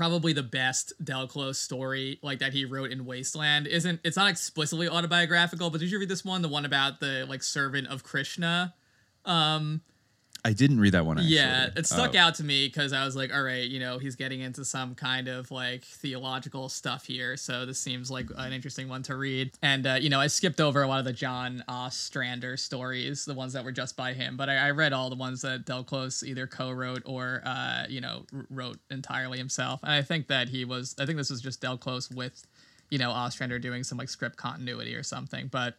probably the best Del Close story like that he wrote in Wasteland isn't it's not explicitly autobiographical, but did you read this one, the one about the like servant of Krishna? Um I didn't read that one. Actually. yeah, it stuck Oh. out to me because I was like, all right, you know, he's getting into some kind of like theological stuff here. So this seems like an interesting one to read. And, uh, you know, I skipped over a lot of the John Ostrander stories, the ones that were just by him, but I, I read all the ones that Del Close either co wrote or, uh, you know, wrote entirely himself. And I think that he was, I think this was just Del Close with you know Ostrander doing some like script continuity or something. But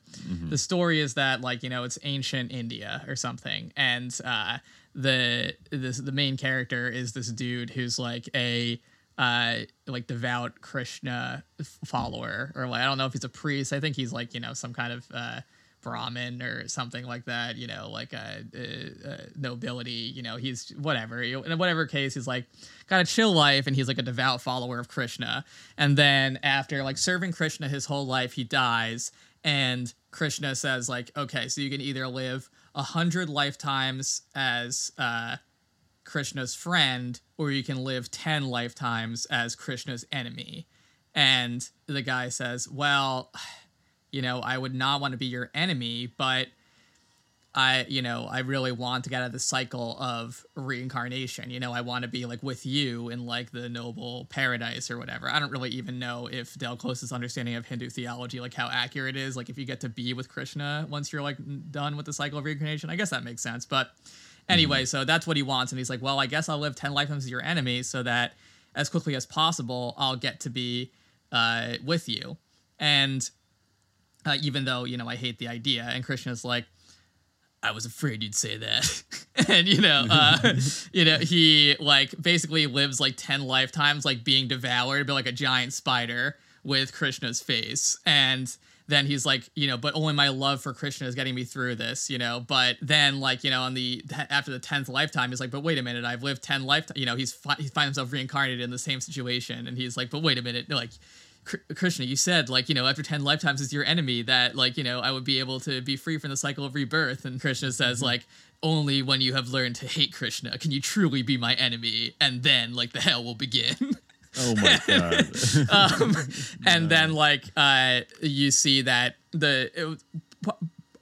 the story is that like you know it's ancient India or something, and uh, the this the main character is this dude who's like a uh like devout Krishna follower or like I don't know if he's a priest. I think he's like you know some kind of uh Brahmin or something like that, you know, like a, a, a nobility, you know, he's whatever, in whatever case, he's like got a chill life and he's like a devout follower of Krishna. And then after like serving Krishna his whole life, he dies. And Krishna says, like, okay, so you can either live a hundred lifetimes as uh, Krishna's friend, or you can live 10 lifetimes as Krishna's enemy. And the guy says, well, you know, I would not want to be your enemy, but I, you know, I really want to get out of the cycle of reincarnation. You know, I want to be like with you in like the noble paradise or whatever. I don't really even know if Del Close's understanding of Hindu theology, like how accurate it is. Like if you get to be with Krishna once you're like done with the cycle of reincarnation, I guess that makes sense. But anyway, so that's what he wants, and he's like, well, I guess I'll live ten lifetimes as your enemy, so that as quickly as possible, I'll get to be uh, with you. And uh, even though you know I hate the idea, and Krishna's like, I was afraid you'd say that. and you know, uh, you know, he like basically lives like 10 lifetimes like being devoured by like a giant spider with Krishna's face. And then he's like, you know, but only my love for Krishna is getting me through this, you know. But then, like, you know, on the after the tenth lifetime, he's like, but wait a minute, I've lived ten lifetimes. You know, he's fi- he finds himself reincarnated in the same situation, and he's like, but wait a minute, like. Kr- Krishna, you said like you know after ten lifetimes is your enemy that like you know I would be able to be free from the cycle of rebirth, and Krishna says like only when you have learned to hate Krishna can you truly be my enemy, and then like the hell will begin. Oh my god. um, and then like uh, you see that the it,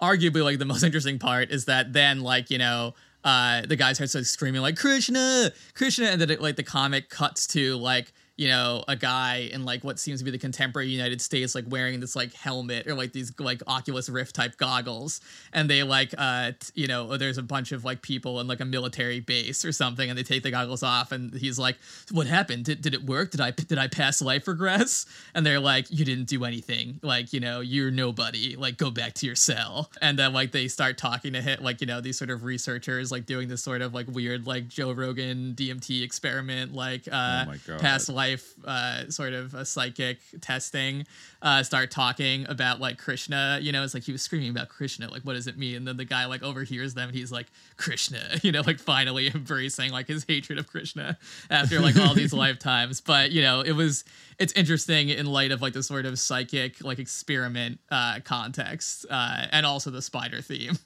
arguably like the most interesting part is that then like you know uh, the guy starts like screaming like Krishna, Krishna, and then it, like the comic cuts to like you know a guy in like what seems to be the contemporary United States like wearing this like helmet or like these like Oculus Rift type goggles, and they like uh t- you know there's a bunch of like people in like a military base or something, and they take the goggles off, and he's like, "What happened? Did, did it work? Did I did I pass life regress?" And they're like, "You didn't do anything. Like you know you're nobody. Like go back to your cell." And then like they start talking to him like you know these sort of researchers like doing this sort of like weird like Joe Rogan DMT experiment like uh Oh past life uh sort of a psychic testing uh start talking about like Krishna you know it's like he was screaming about Krishna like what does it mean? And then the guy like overhears them and he's like Krishna you know like finally embracing like his hatred of Krishna after like all these lifetimes. But you know it was it's interesting in light of like the sort of psychic like experiment uh context uh and also the spider theme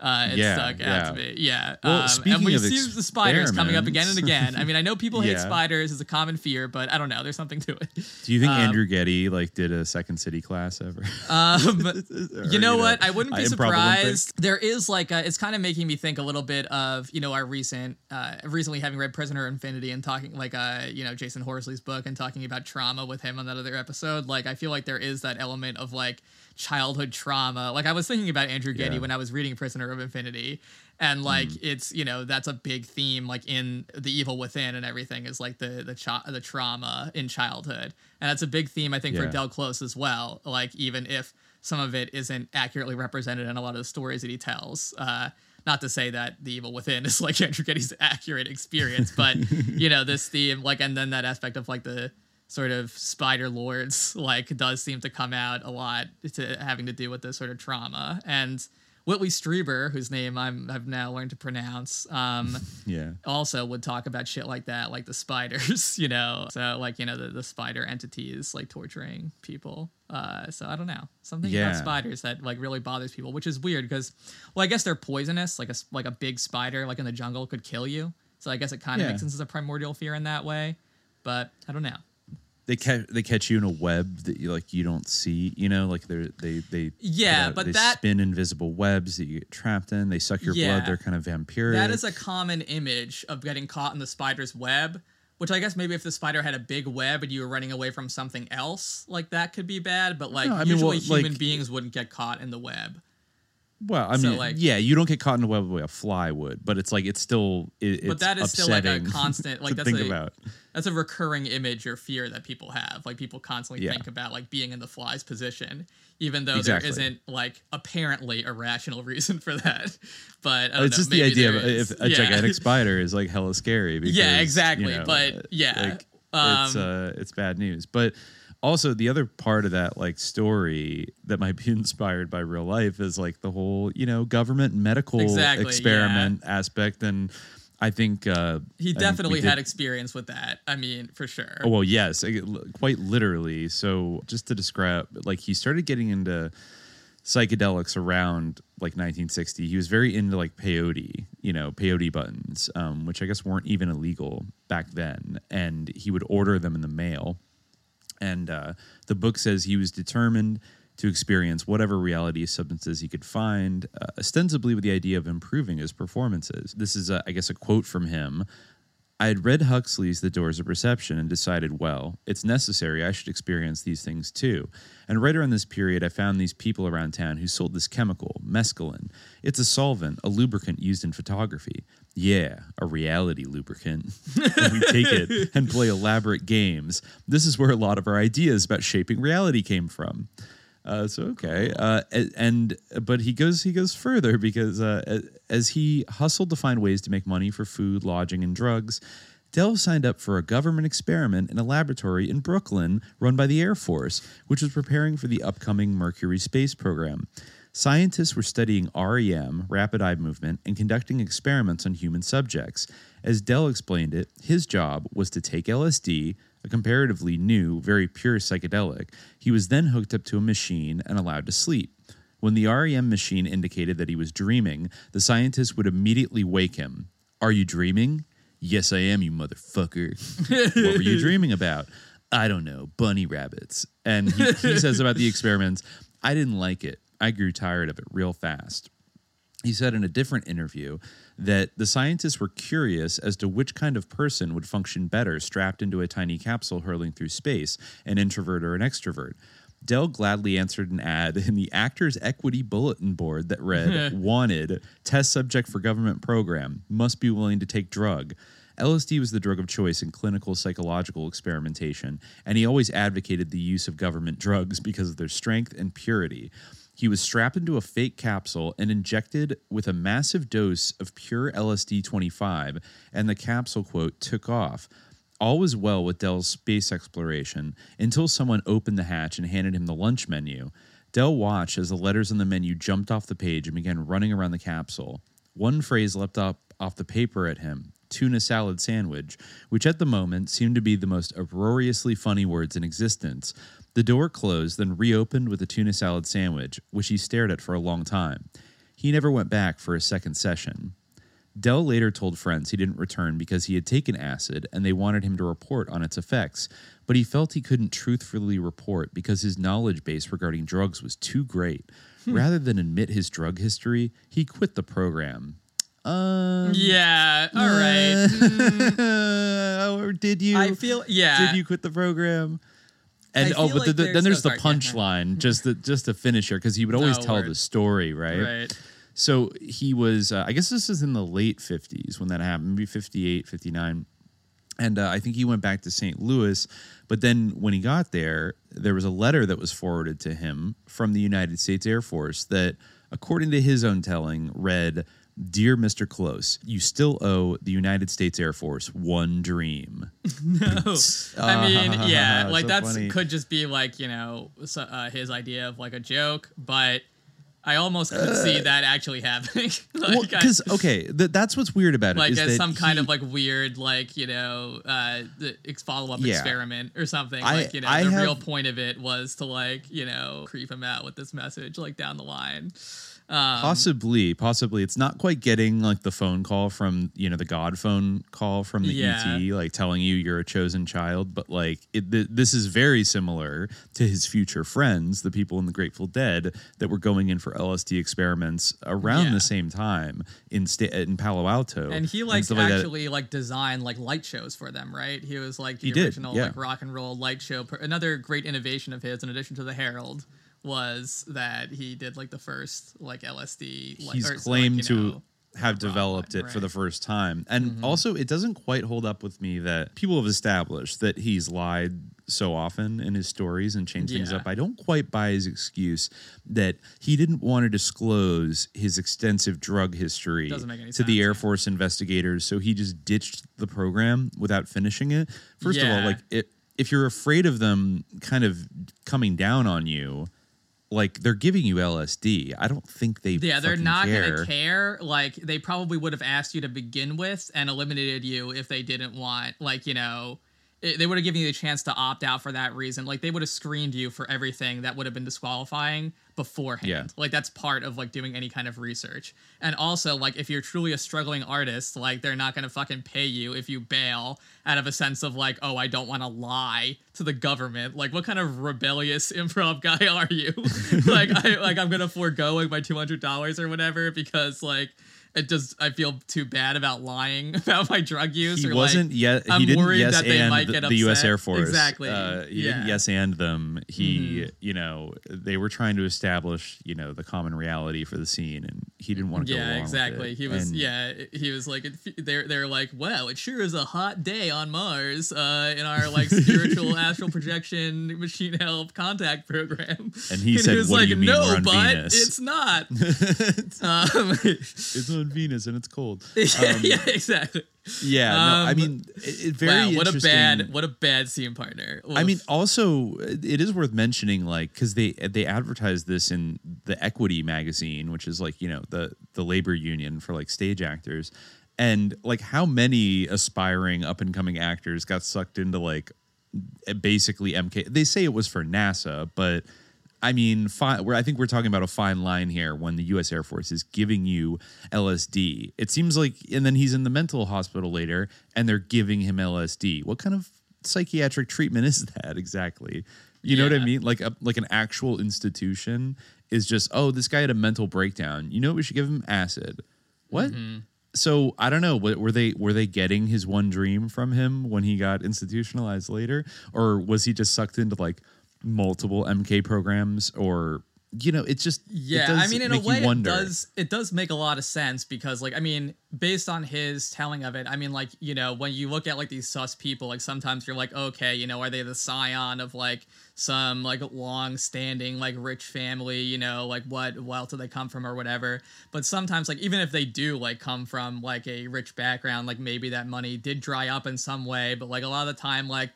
uh it Yeah, stuck out yeah. to me yeah Well, um, and we of see the spiders coming up again and again i mean i know people hate spiders it's a common fear but i don't know there's something to it Do you think Um, Andrew Getty like did a Second City class ever? Um, Or, you know what? I wouldn't be surprised. There is like a, it's kind of making me think a little bit of you know our recent, uh, recently having read Prisoner Infinity and talking like uh you know Jasun Horsley's book and talking about trauma with him on that other episode. Like I feel like there is that element of like childhood trauma. Like I was thinking about Andrew Getty Yeah. when I was reading Prisoner of Infinity. And like Mm. it's you know that's a big theme like in the evil within and everything is like the the cha- the trauma in childhood and that's a big theme I think for Del Close as well like even if some of it isn't accurately represented in a lot of the stories that he tells. Uh, not to say that the evil within is like Andrew Getty's accurate experience, but you know this theme, like, and then that aspect of like the sort of spider lords, like, does seem to come out a lot to having to do with this sort of trauma. And Whitley Strieber, whose name I'm I've now learned to pronounce, um, Yeah. also would talk about shit like that, like the spiders, you know. So like, you know, the, the spider entities like torturing people. Uh so I don't know. Something Yeah. about spiders that like really bothers people, which is weird because well, I guess they're poisonous, like a like a big spider like in the jungle could kill you. So I guess it kind of Yeah. makes sense as a primordial fear in that way. but I don't know. They catch they catch you in a web that you like you don't see. You know, like they're they they Yeah, uh, but they that- spin invisible webs that you get trapped in. They suck your Yeah. blood. They're kind of vampiric. That is a common image of getting caught in the spider's web. Which I guess maybe if the spider had a big web and you were running away from something else, like that could be bad. But like No, I mean, usually well, human like- beings wouldn't get caught in the web. Well, I so, mean, like- yeah, you don't get caught in a web the way a fly would, but it's like it's still it, it's But that is still like a constant like that's think a about. that's a recurring image or fear that people have. Like people constantly Yeah. think about like being in the fly's position, even though Exactly. there isn't like apparently a rational reason for that. But I don't It's know, just the idea of is. if a Yeah. gigantic spider is like hella scary. Because, Yeah, exactly, you know, but, yeah, like, it's um, uh, it's bad news. But also the other part of that like story that might be inspired by real life is like the whole you know government medical Exactly, experiment aspect, and I think uh, he think definitely did- had experience with that. I mean, for sure. Oh, well, yes, quite literally. So, just to describe, like, he started getting into psychedelics around like 1960. He was very into like peyote, you know, peyote buttons, um, which I guess weren't even illegal back then. And he would order them in the mail. And uh, the book says he was determined to experience whatever reality substances he could find, uh, ostensibly with the idea of improving his performances. This is, a, I guess, a quote from him. I had read Huxley's The Doors of Perception and decided, well, it's necessary I should experience these things too. And right around this period, I found these people around town who sold this chemical, mescaline. It's a solvent, a lubricant used in photography. Yeah, a reality lubricant. and we take it and play elaborate games. This is where a lot of our ideas about shaping reality came from. Uh, so okay, uh, and but he goes he goes further because uh, as he hustled to find ways to make money for food, lodging, and drugs, Del signed up for a government experiment in a laboratory in Brooklyn run by the Air Force, which was preparing for the upcoming Mercury space program. Scientists were studying REM, rapid eye movement, and conducting experiments on human subjects. As Del explained it, his job was to take LSD, a comparatively new, very pure psychedelic. He was then hooked up to a machine and allowed to sleep. When the REM machine indicated that he was dreaming, the scientist would immediately wake him. Are you dreaming? Yes, I am, you motherfucker. what were you dreaming about? I don't know, bunny rabbits. And he, he says about the experiments, I didn't like it. I grew tired of it real fast. He said in a different interview that the scientists were curious as to which kind of person would function better strapped into a tiny capsule hurling through space, an introvert or an extrovert. Del gladly answered an ad in the Actors Equity Bulletin Board that read, Wanted, test subject for government program, must be willing to take drug. LSD was the drug of choice in clinical psychological experimentation, and he always advocated the use of government drugs because of their strength and purity. He was strapped into a fake capsule and injected with a massive dose of pure LSD 25, and the capsule, quote, took off. All was well with Del's space exploration until someone opened the hatch and handed him the lunch menu. Del watched as the letters on the menu jumped off the page and began running around the capsule. One phrase leapt up off the paper at him tuna salad sandwich, which at the moment seemed to be the most uproariously funny words in existence. The door closed, then reopened with a tuna salad sandwich, which he stared at for a long time. He never went back for a second session. Del later told friends he didn't return because he had taken acid and they wanted him to report on its effects, but he felt he couldn't truthfully report because his knowledge base regarding drugs was too great. Hmm. Rather than admit his drug history, he quit the program. Um, yeah. All right. or did you? I feel yeah. Did you quit the program? And I oh, but like the, there's- then there's oh, the punchline, just to, just to finish here, because he would always Oh, tell word. the story, right? Right. So he was, uh, I guess this is in the late 50s when that happened, maybe 58, 59. And uh, I think he went back to St. Louis. But then when he got there, there was a letter that was forwarded to him from the United States Air Force that, according to his own telling, read Dear Mr. Close, you still owe the United States Air Force one dream. No. I mean, yeah, like So that's funny. could just be like you know uh, his idea of like a joke, but I almost could see that actually happening. like, Well, because, okay, th- that's what's weird about it. like as some kind he- of like weird like you know uh follow up Yeah. experiment or something I- like you know I the have- real point of it was to like you know creep him out with this message like down the line Um, possibly, possibly. It's not quite getting like the phone call from you know the God phone call from the Yeah. ET, like telling you you're a chosen child. But like it, th- this is very similar to his future friends, the people in the Grateful Dead that were going in for LSD experiments around Yeah. the same time in sta- in Palo Alto. And he like like that. actually like designed like light shows for them, right? He was like the He did, original yeah. like rock and roll light show. per- Another great innovation of his, in addition to the Harold, was that he did like the first like LSD. Like, he's or, like, claimed you to have developed it for right. Mm-hmm. the first time. And also, it doesn't quite hold up with me that people have established that he's lied so often in his stories and changed things up. I don't quite buy his excuse that he didn't want to disclose his extensive drug history Doesn't make any to the Air. Force investigators, so he just ditched the program without finishing it. First of all, like it, if you're afraid of them kind of coming down on you, like they're giving you LSD. I don't think they Yeah, they're not care. gonna care. Like they probably would have asked you to begin with and eliminated you if they didn't want. Like you know, it, they would have given you the chance to opt out for that reason. Like they would have screened you for everything that would have been disqualifying beforehand. Yeah. Like that's part of like doing any kind of research. And also like if you're truly a struggling artist, like they're not gonna fucking pay you if you bail out of a sense of like, oh, I don't want to lie to the government. Like what kind of rebellious improv guy are you? like I like I'm gonna forego like my two hundred dollars or whatever because like it just I feel too bad about lying about my drug use. he or, wasn't like, yet. I'm He didn't worried yes that they and might the, get the U.S. Air Force. Exactly. Uh, he didn't Mm-hmm. yes and them. He, you know, they were trying to establish, you know, the common reality for the scene, and he didn't want to go Yeah, along with exactly. He was And yeah, he was like they're they're like, wow, it sure is a hot day on Mars uh, in our like spiritual astral projection machine help contact program. And he said, was "What do like, you mean no, but Venus?" it's not. um, It's on Venus and it's cold. yeah, exactly. Yeah, no, I Um, mean, it, it very wow, what a bad what a bad scene partner. I mean, also it is worth mentioning, like, because they they advertise this in the Equity magazine, which is like you know the the labor union for like stage actors, and like how many aspiring up and coming actors got sucked into like basically MK. They say it was for NASA, but I mean, fi- we're, I think we're talking about a fine line here when the U.S. Air Force is giving you LSD. It seems like, and then he's in the mental hospital later, and they're giving him LSD. What kind of psychiatric treatment is that exactly? You know what I mean? Like a, like an actual institution is just, oh, this guy had a mental breakdown. You know, what? we should give him acid. What? Mm-hmm. So I don't know. Were they were they getting his one dream from him when he got institutionalized later, or was he just sucked into like multiple MK programs? Or you know, it's just it Yeah, does I mean, in a way, it does it does make a lot of sense because, like, I mean, based on his telling of it, I mean, like, you know, when you look at like these sus people, like, sometimes you're like, okay, you know, are they the scion of like some like long-standing like rich family? You know, like what wealth do they come from or whatever? But sometimes, like, even if they do like come from like a rich background, like maybe that money did dry up in some way, but like a lot of the time, like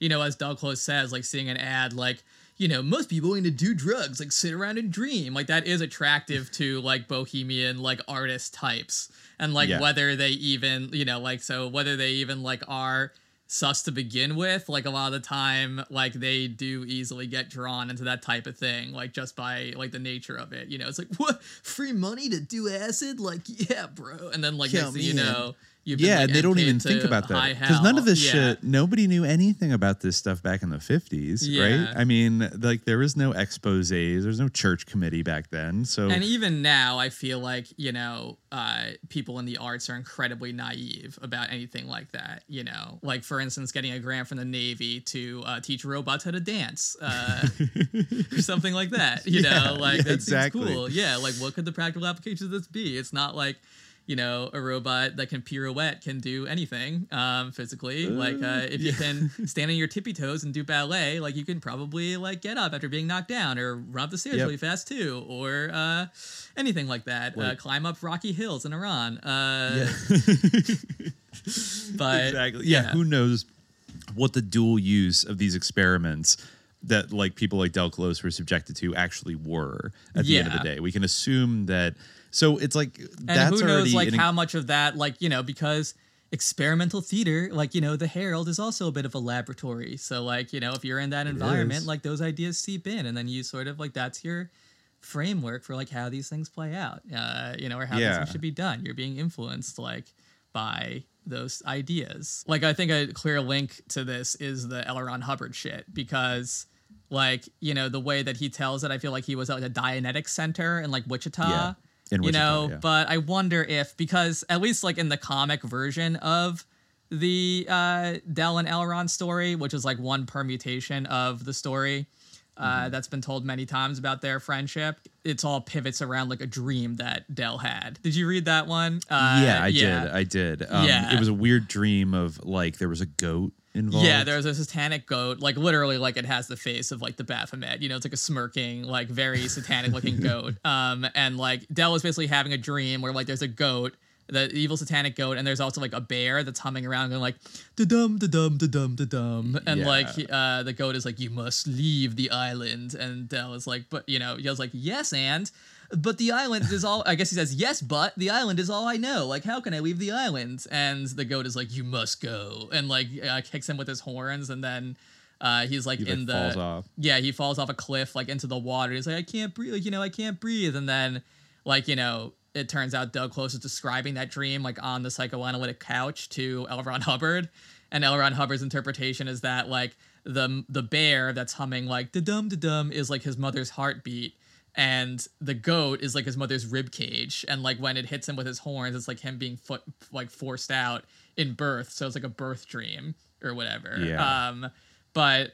you know, as Doug Close says, like seeing an ad like, you know, most people going to do drugs, like sit around and dream. Like that is attractive to like bohemian, like artist types. And like Yeah. whether they even, you know, like so whether they even like are sus to begin with, like a lot of the time, like they do easily get drawn into that type of thing, like just by like the nature of it. You know, it's like, what free money to do acid? Like, yeah, bro. And then like next thing you know, you've yeah, like, and they don't even think about that because none of this Yeah. shit. Nobody knew anything about this stuff back in the fifties, Yeah. right? I mean, like there was no exposés, there's no church committee back then, so And even now, I feel like you know, uh, people in the arts are incredibly naive about anything like that. You know, like for instance, getting a grant from the Navy to uh, teach robots how to dance, uh, or something like that. You Yeah, know, like that exactly. seems cool. Yeah, like what could the practical application of this be? It's not like. You know, a robot that can pirouette can do anything um, physically. like, uh, if you can stand on your tippy toes and do ballet, like you can probably like get up after being knocked down, or run up the stairs Yep. really fast too, or uh, anything like that. Uh, Like- climb up rocky hills in Iran. Uh, Yeah. but exactly. Yeah. Who knows what the dual use of these experiments that like people like Del Close were subjected to actually were at the end of the day. We can assume that. So it's like that's already and that's who knows like an- how much of that like you know because experimental theater like you know the Harold is also a bit of a laboratory so like you know if you're in that environment like those ideas seep in and then you sort of like that's your framework for like how these things play out, uh, you know, or how Yeah. things should be done. You're being influenced like by those ideas. Like I think a clear link to this is the L. Ron Hubbard shit because like, you know, the way that he tells it, I feel like he was at like a Dianetics center in like Wichita. Yeah, in you know, yeah. but I wonder if because at least like in the comic version of the uh Del and L. Ron story, which is like one permutation of the story uh, Mm-hmm. that's been told many times about their friendship. It's all pivots around like a dream that Del had. Did you read that one? Uh, yeah, I did. I did. Um, Yeah. It was a weird dream of like there was a goat involved. Yeah, there's a satanic goat, like literally, like it has the face of like the Baphomet. You know, it's like a smirking, like very satanic looking goat. Um, and like Del is basically having a dream where like there's a goat, the evil satanic goat, and there's also like a bear that's humming around going like da dum da dum da dum da dum, and Yeah. like uh, the goat is like you must leave the island, and Del is like, but you know, Del's like yes and. But the island is all. I guess he says yes, but the island is all I know. Like, how can I leave the island? And the goat is like, "You must go," and like uh, kicks him with his horns, and then uh, he's like He, like, in the falls off. yeah, he falls off a cliff like into the water. He's like, I can't breathe, like, you know, I can't breathe. And then, like, you know, it turns out Doug Close is describing that dream like on the psychoanalytic couch to L. Ron Hubbard, and L. Ron Hubbard's interpretation is that like the the bear that's humming like da dum da dum is like his mother's heartbeat. And the goat is like his mother's rib cage, and like when it hits him with his horns, it's like him being foot like forced out in birth. So it's like a birth dream or whatever. Yeah. Um, but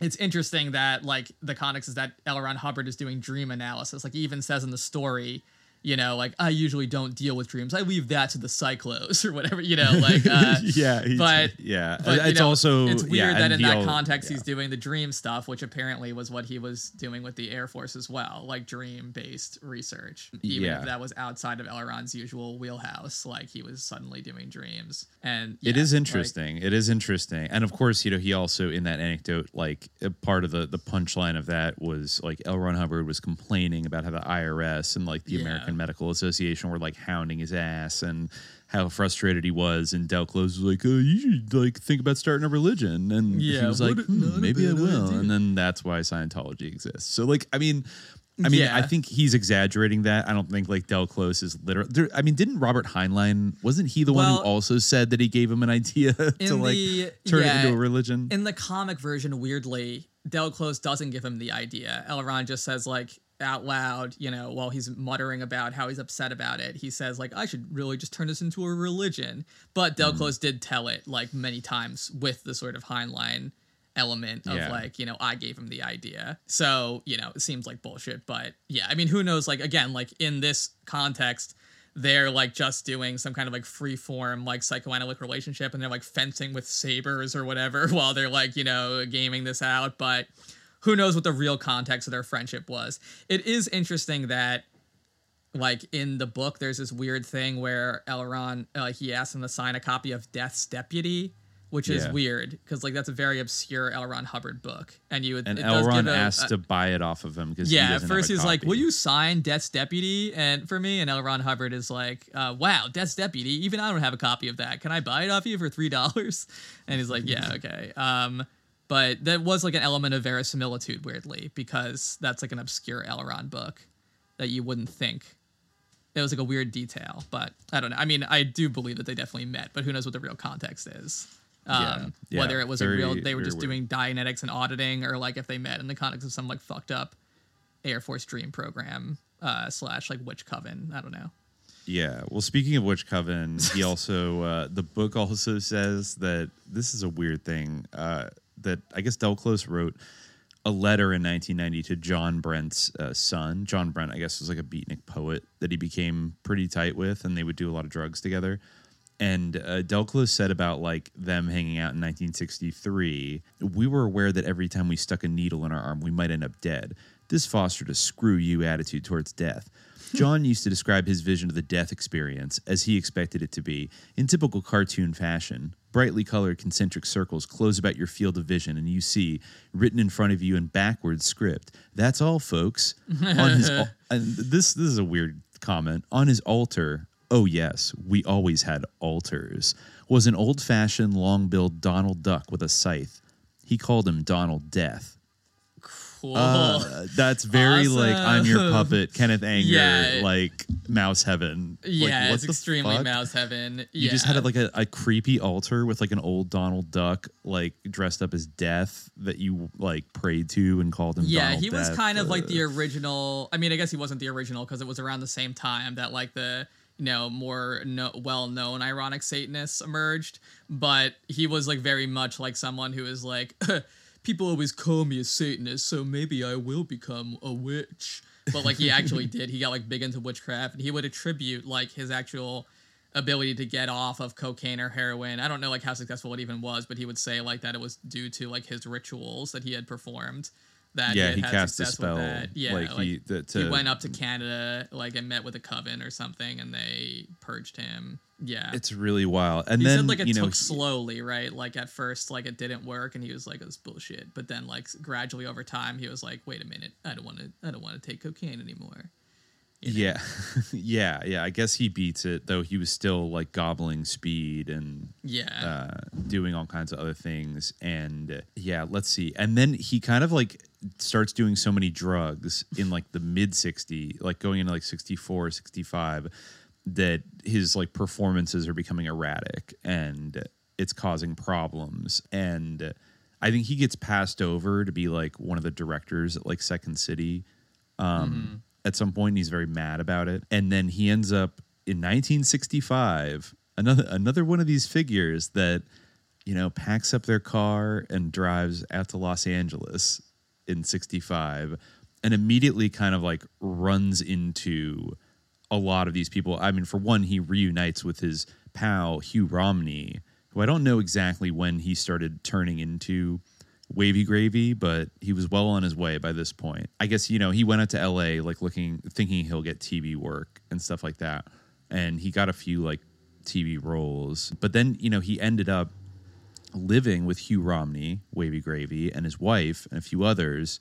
it's interesting that like the context is that L. Ron Hubbard is doing dream analysis. Like he even says in the story, you know, like I usually don't deal with dreams. I leave that to the cyclos or whatever, you know, like uh yeah, he's- but- yeah, but, it's know, also it's yeah, weird that in that context yeah. he's doing the dream stuff, which apparently was what he was doing with the Air Force as well, like dream based research. Even Yeah. if that was outside of L. Ron's usual wheelhouse, like he was suddenly doing dreams. And it yeah, is like- interesting. it is interesting, and of course, you know, he also in that anecdote, like a part of the the punchline of that was like L. Ron Hubbard was complaining about how the IRS and like the Yeah. American Medical Association were like hounding his ass and how frustrated he was. And Del Close was like, "Oh, you should like think about starting a religion." And he was like, "Hmm, "Maybe I will." idea. And then that's why Scientology exists. So, like, I mean. I mean, Yeah. I think he's exaggerating that. I don't think like Del Close is literal. There, I mean, didn't Robert Heinlein? Wasn't he the one who also said that he gave him an idea to like the- turn yeah, it into a religion? in the comic version, weirdly, Del Close doesn't give him the idea. L. Ron just says like out loud, you know, while he's muttering about how he's upset about it, he says like, "I should really just turn this into a religion." But Del Hmm. Close did tell it like many times with the sort of Heinlein element of Yeah. like, you know, I gave him the idea. So, you know, it seems like bullshit, but yeah, I mean, who knows like again, like in this context, they're like just doing some kind of like free form like psychoanalytic relationship and they're like fencing with sabers or whatever while they're like, you know, gaming this out, but who knows what the real context of their friendship was. It is interesting that like in the book there's this weird thing where L. Ron uh, he asks him to sign a copy of Death's Deputy, which is Yeah. weird because like that's a very obscure L. Ron Hubbard book, and you would and L. Ron asked to buy it off of him because yeah, at first he's like, "Will you sign Death's Deputy?" And for me, and L. Ron Hubbard is like, uh, "Wow, Death's Deputy. Even I don't have a copy of that. Can I buy it off you for three dollars?" And he's like, "Yeah, okay." Um, but that was like an element of verisimilitude, weirdly, because that's like an obscure L. Ron book that you wouldn't think. It was like a weird detail, but I don't know. I mean, I do believe that they definitely met, but who knows what the real context is? Um, Yeah, yeah, whether it was very- a real, they were just weird. doing Dianetics and auditing, or like if they met in the context of some like fucked up Air Force Dream program uh, slash like Witch Coven. I don't know. Yeah. Well, speaking of Witch Coven, he also uh, the book also says that this is a weird thing uh, that I guess Del Close wrote a letter in 1990 to John Brent's uh, son. John Brent, I guess, was like a beatnik poet that he became pretty tight with, and they would do a lot of drugs together. And uh, Del Close said about like them hanging out in 1963, we were aware that every time we stuck a needle in our arm, we might end up dead. This fostered a screw you attitude towards death. John used to describe his vision of the death experience as he expected it to be, in typical cartoon fashion. Brightly colored concentric circles close about your field of vision, and you see, written in front of you in backwards script, "That's all, folks." On his, al- and this this is a weird comment. On his altar, oh yes, we always had altars. Was an old-fashioned, long-billed Donald Duck with a scythe. He called him Donald Death. Cool. Uh, that's very like I'm your puppet, Kenneth Anger, Yeah. like Mouse Heaven. Yeah, what it's extremely fuck? mouse heaven. You just had like a, a creepy altar with like an old Donald Duck, like dressed up as Death that you like prayed to and called him. Yeah, Donald he was Death. kind of like Uh, the original. I mean, I guess he wasn't the original because it was around the same time that like the you know more no, well-known ironic Satanists emerged. But he was like very much like someone who is like, people always call me a Satanist, so maybe I will become a witch. But like he actually did. He got like big into witchcraft, and he would attribute like his actual ability to get off of cocaine or heroin. I don't know like how successful it even was, but he would say like that it was due to like his rituals that he had performed. That yeah, he had cast a spell. Yeah, like, like, he that he went up to Canada like and met with a coven or something, and they purged him. Yeah, It's really wild. And he then said like it you know took he- slowly, right? Like at first, like it didn't work, and he was like, "It's bullshit." But then, like gradually over time, he was like, "Wait a minute, I don't want to, I don't want to take cocaine anymore." Yeah, yeah, yeah. I guess he beats it though. He was still like gobbling speed and Yeah, uh, doing all kinds of other things. And uh, yeah, let's see. And then he kind of like starts doing so many drugs in like the mid 60, like going into like 64, 65, that his like performances are becoming erratic and it's causing problems. And I think he gets passed over to be like one of the directors at like Second City um, at some point. and He's very mad about it, and then he ends up in 1965. Another another one of these figures that you know packs up their car and drives out to Los Angeles in 65 and immediately kind of like runs into a lot of these people. I mean, for one, he reunites with his pal Hugh Romney, who I don't know exactly when he started turning into wavy gravy, but he was well on his way by this point. I guess you know he went out to L.A. like looking, thinking he'll get TV work and stuff like that, and he got a few like TV roles. But then you know he ended up living with Hugh Romney, Wavy Gravy, and his wife and a few others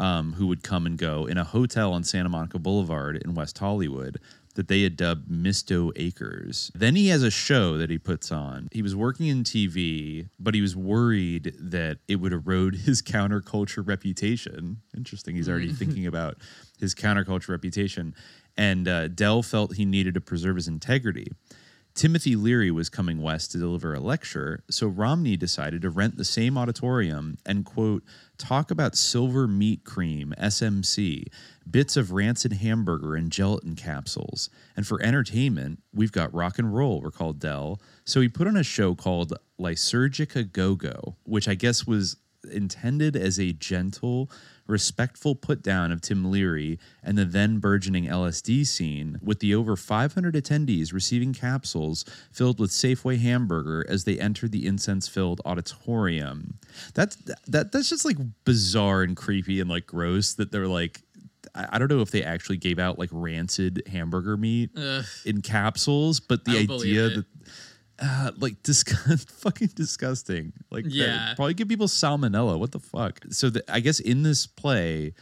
um, who would come and go in a hotel on Santa Monica Boulevard in West Hollywood that they had dubbed Misto Acres. Then he has a show that he puts on. He was working in TV, but he was worried that it would erode his counterculture reputation. Interesting. He's already thinking about his counterculture reputation. And uh, Del felt he needed to preserve his integrity. Timothy Leary was coming west to deliver a lecture, so Romney decided to rent the same auditorium and, quote, talk about silver meat cream, SMC, bits of rancid hamburger and gelatin capsules. And for entertainment, we've got rock and roll, recalled Del. So he put on a show called Lysergic A Go Go, which I guess was intended as a gentle, respectful put down of Tim Leary and the then burgeoning LSD scene, with the over 500 attendees receiving capsules filled with Safeway hamburger as they entered the incense filled auditorium. That's that that's just like bizarre and creepy and like gross that they're like I don't know if they actually gave out like rancid hamburger meat Ugh. in capsules, but the idea that uh, like disgust, fucking disgusting. Like, Yeah. probably give people salmonella. What the fuck? So, the, I guess in this play,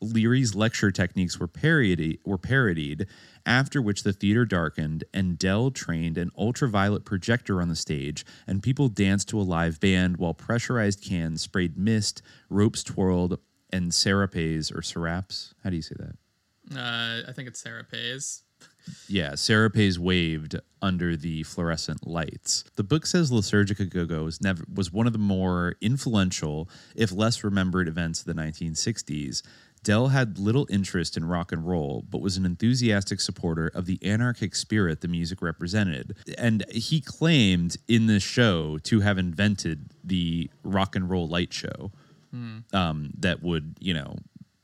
Leary's lecture techniques were parodied. Were parodied. After which the theater darkened, and Del trained an ultraviolet projector on the stage, and people danced to a live band while pressurized cans sprayed mist, ropes twirled, and serapes or seraps. How do you say that? Uh, I think it's Sarah Pays. Yeah, Serapes waved under the fluorescent lights. The book says Lysergic A Go-Go was never was one of the more influential, if less remembered, events of the 1960s. Del had little interest in rock and roll, but was an enthusiastic supporter of the anarchic spirit the music represented. And he claimed in this show to have invented the rock and roll light show um, that would, you know,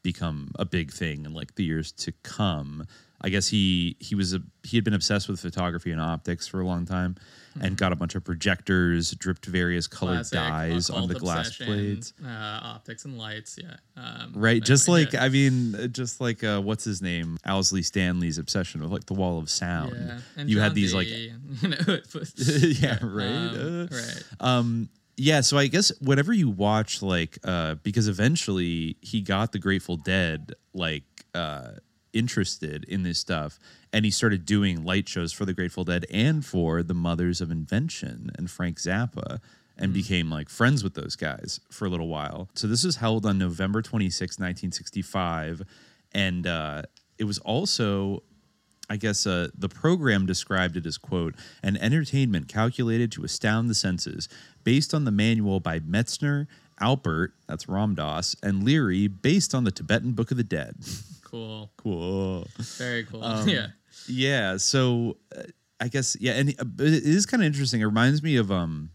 become a big thing in like the years to come. I guess he he was a he had been obsessed with photography and optics for a long time, and got a bunch of projectors, dripped various colored Classic dyes on the glass plates. Uh, optics and lights, yeah. Um, Right, just like. I mean, just like uh, what's his name, Owsley Stanley's obsession with like the wall of sound. Yeah, and you had John these like, you know, but- yeah, right, um, uh, right. um, yeah. So I guess whenever you watch like, uh, because eventually he got the Grateful Dead like uh, interested in this stuff, and he started doing light shows for the Grateful Dead and for the Mothers of Invention and Frank Zappa and became like friends with those guys for a little while. So this was held on November 26, 1965. And uh, it was also I guess uh, the program described it as quote an entertainment calculated to astound the senses, based on the manual by Metzner, Alpert, that's Ram Dass, and Leary, based on the Tibetan Book of the Dead. Cool. cool. Very cool. Um, yeah. Yeah. So uh, I guess yeah, and uh, it is kind of interesting. It reminds me of um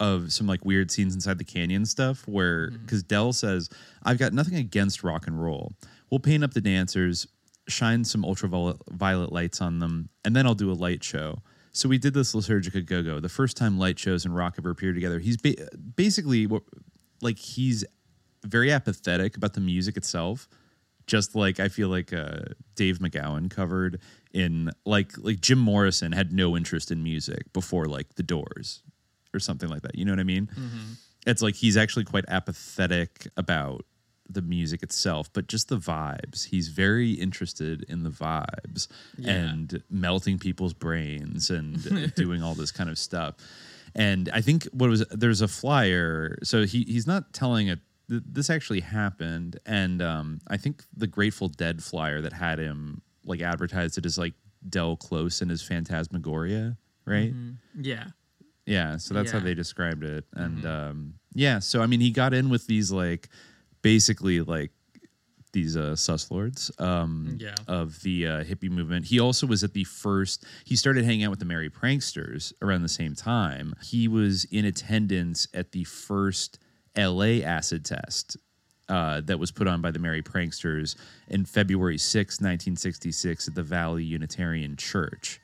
of some like weird scenes inside the canyon stuff where because Del says I've got nothing against rock and roll. We'll paint up the dancers, shine some ultraviolet violet lights on them, and then I'll do a light show. So we did this Liturgica Go Go, the first time light shows and rock ever appeared together. He's ba- basically what, like he's very apathetic about the music itself just like I feel like uh, Dave McGowan covered in like like Jim Morrison had no interest in music before like The Doors or something like that. You know what I mean? It's like he's actually quite apathetic about the music itself, but just the vibes. He's very interested in the vibes Yeah. and melting people's brains and doing all this kind of stuff. And I think what was there's a flyer. So he he's not telling it. th- This actually happened, and um, I think the Grateful Dead flyer that had him like advertised it as like Del Close and his Phantasmagoria, right? Yeah. Yeah, so that's how Yeah. Mm-hmm. they described it. And um, yeah, so I mean, he got in with these like basically like these uh, sus lords um, Yeah. of the uh, hippie movement. He also was at the first. He started hanging out with the Merry Pranksters around the same time. He was in attendance at the first L.A. acid test. Uh, that was put on by the Merry Pranksters in February 6, 1966, at the Valley Unitarian Church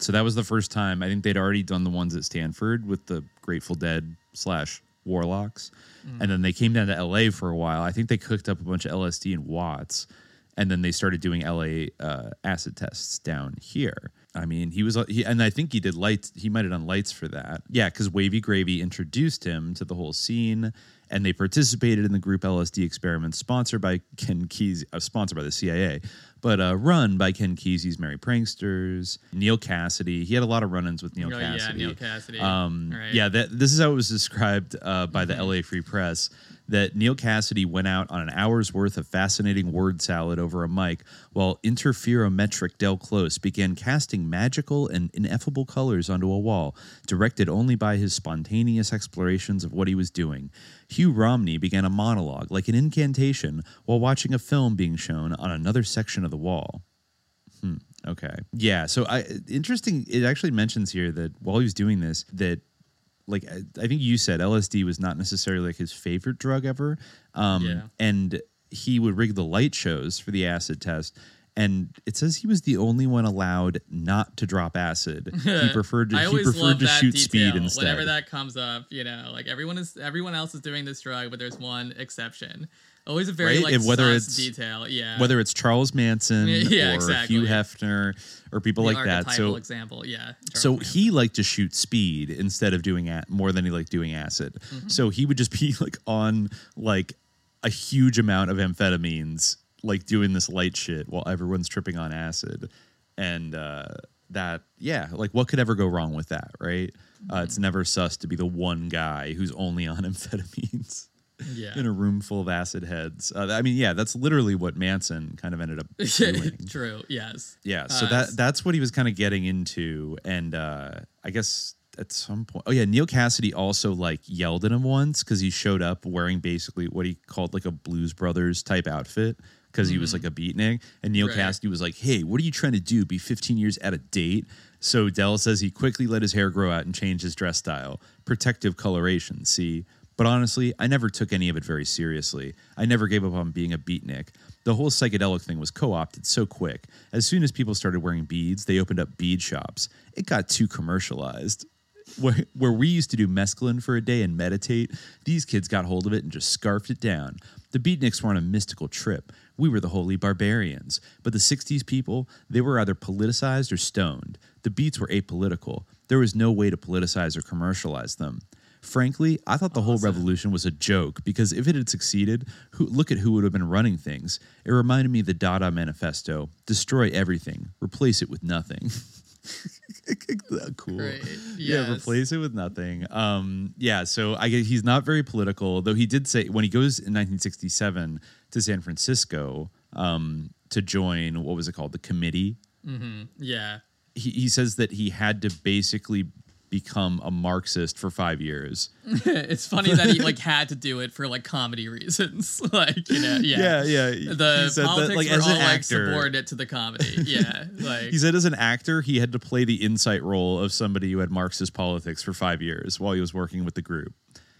so that was the first time I think they'd already done the ones at Stanford with the Grateful Dead slash Warlocks, and then they came down to L.A. for a while. I think they cooked up a bunch of LSD and Watts, and then they started doing L.A. Uh, acid tests down here. I mean, he was, he, and I think he did lights. He might have done lights for that. Yeah, because Wavy Gravy introduced him to the whole scene, and they participated in the group LSD experiment sponsored by Ken Kesey, uh, sponsored by the CIA, but uh, run by Ken Kesey's Merry Pranksters, Neal Cassady. He had a lot of run-ins with Neal Oh, yeah, Cassady. Neal Cassady. Um, Right. Yeah, that, this is how it was described uh, by the LA Free Press that Neal Cassady went out on an hour's worth of fascinating word salad over a mic while interferometric Del Close began casting magical and ineffable colors onto a wall, directed only by his spontaneous explorations of what he was doing. Hugh Romney began a monologue like an incantation while watching a film being shown on another section of the wall. Hmm, okay. Yeah. So I interesting. It actually mentions here that while he was doing this, that like I I think you said LSD was not necessarily like his favorite drug ever. Um, Yeah. And he would rig the light shows for the acid test. And it says he was the only one allowed not to drop acid. He preferred to, he preferred to shoot detail. speed instead. Whenever that comes up, you know, like everyone is everyone else is doing this drug, but there's one exception. Always a very Right? like And whether it's- detail. Yeah. Whether it's Charles Manson Yeah, or exactly. Hugh Hefner or people the like that. So example. Yeah. so Charles he liked to shoot speed instead of doing at more than he liked doing acid. Mm-hmm. So he would just be like on like a huge amount of amphetamines, like doing this light shit while everyone's tripping on acid. And uh, that, yeah, like what could ever go wrong with that, right? Uh, Mm-hmm. it's never sus to be the one guy who's only on amphetamines. Yeah. In a room full of acid heads. Uh, I mean, yeah, that's literally what Manson kind of ended up doing. True. Yes. Yeah, so Uh, that that's what he was kind of getting into, and uh, I guess at some point, oh yeah, Neal Cassady also like yelled at him once because he showed up wearing basically what he called like a Blues Brothers type outfit because he was like a beatnik, and Neal Mm-hmm. Right. Cassady was like, "Hey, what are you trying to do? Be 15 years out of date?" So Del says he quickly let his hair grow out and changed his dress style, protective coloration. See. But honestly, I never took any of it very seriously. I never gave up on being a beatnik. The whole psychedelic thing was co opted so quick. As soon as people started wearing beads, they opened up bead shops. It got too commercialized. Where, where we used to do mescaline for a day and meditate, these kids got hold of it and just scarfed it down. The beatniks were on a mystical trip. We were the holy barbarians. But the 60s people, they were either politicized or stoned. The beats were apolitical. There was no way to politicize or commercialize them. Frankly, I thought the whole revolution was a joke because if it had succeeded, who, look at who would have been running things. It reminded me of the Dada Manifesto destroy everything, replace it with nothing. cool. Great. Yeah, replace it with nothing. Um, yeah, so I guess he's not very political, though he did say when he goes in 1967 to San Francisco um, to join what was it called, the committee. Yeah. He, he says that he had to basically become a Marxist for five years. it's funny that he like had to do it for like comedy reasons. like, you know, yeah. Yeah, yeah. The He said that, politics like, were as all an like subordinate to the comedy. Yeah. Like He said as an actor, he had to play the insight role of somebody who had Marxist politics for five years while he was working with the group.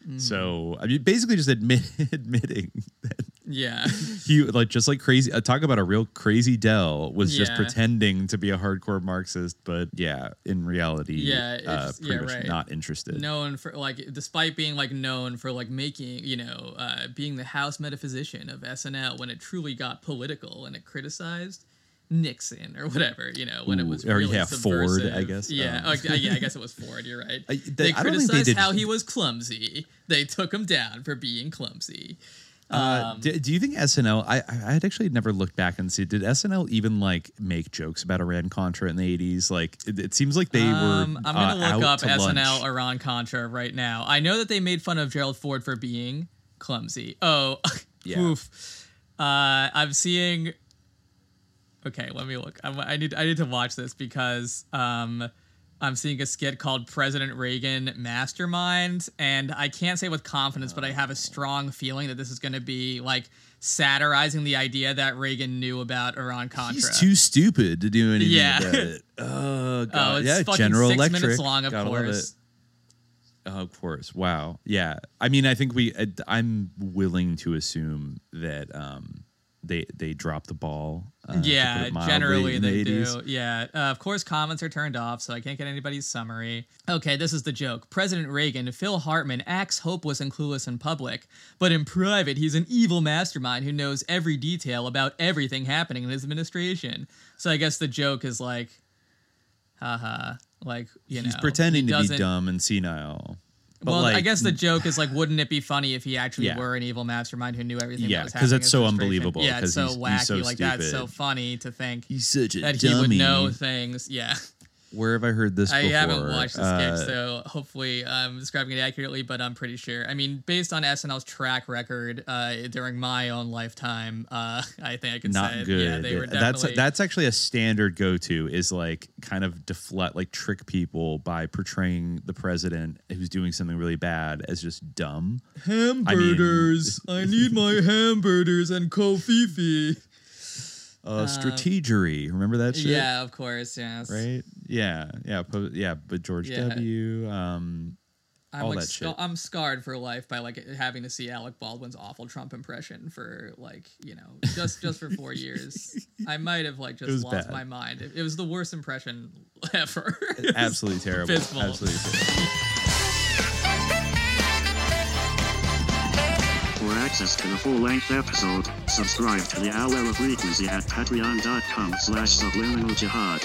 Mm. So I mean, basically just admit, admitting that yeah. he like just like crazy. Uh, talk about a real crazy Del was just pretending to be a hardcore Marxist, but yeah, in reality, Yeah, uh, pretty yeah, much right. not interested. known for like despite being like known for like making you know uh, being the house metaphysician of SNL when it truly got political and it criticized Nixon or whatever you know when it Ooh, was or, really yeah, Ford. I guess, yeah um. oh, yeah I guess it was Ford you're right I- they, they- don't they criticized how he was clumsy they took him down for being clumsy Uh, Um, do, do you think SNL? I I had actually never looked back and see. Did SNL even like make jokes about Iran Contra in the eighties? Like it, it seems like they Um, were. I'm gonna uh, look up SNL lunch. Iran Contra right now. I know that they made fun of Gerald Ford for being clumsy. Oh, Yeah. oof. Uh, I'm seeing. Okay, let me look. I'm, I need I need to watch this because um, I'm seeing a skit called President Reagan Mastermind, and I can't say with confidence, but I have a strong feeling that this is going to be like satirizing the idea that Reagan knew about Iran Contra. He's too stupid to do anything Yeah. about it. Oh god, Oh, it's yeah, fucking General six Electric. minutes long, of Gotta course. Oh, of course. Wow. Yeah. I mean, I think we. I'm willing to assume that um, they they drop the ball. Uh, Yeah, generally they 80s. do. Yeah, uh, of course, comments are turned off, so I can't get anybody's summary. Okay, this is the joke. President Reagan, Phil Hartman, acts hopeless and clueless in public, but in private, he's an evil mastermind who knows every detail about everything happening in his administration. So I guess the joke is like, haha, like you He's know, he's pretending he to be dumb and senile. But well, I guess the joke is like, wouldn't it be funny if he actually Yeah. were an evil mastermind who knew everything? Yeah, because was 'cause happening in that's so unbelievable, Yeah, it's so he's- he's wacky. so like that's so funny to think he's such a that dummy. he would know things. Yeah, Where have I heard this I before? haven't watched the Uh, sketch, so hopefully I'm describing it accurately. But I'm pretty sure. I mean, based on SNL's track record uh, during my own lifetime, uh, I think I can not say, good. yeah, they were that's definitely. that's that's actually a standard go to is like kind of deflect like trick people by portraying the president who's doing something really bad as just dumb. hamburgers. I need my hamburgers and covfefe. Uh, strategery. Remember that shit? Yeah, of course. Yes. Right? Yeah. Yeah. po- yeah. But George Yeah. W. Um, I'm all like that scar- shit. I'm scarred for life by like having to see Alec Baldwin's awful Trump impression for like you know just just for four years. I might have like just lost bad. my mind. It, it was the worst impression ever. absolutely terrible. Absolutely terrible. Access to the full-length episode, subscribe to the Hour of Frequency at patreon.com slash subliminal jihad.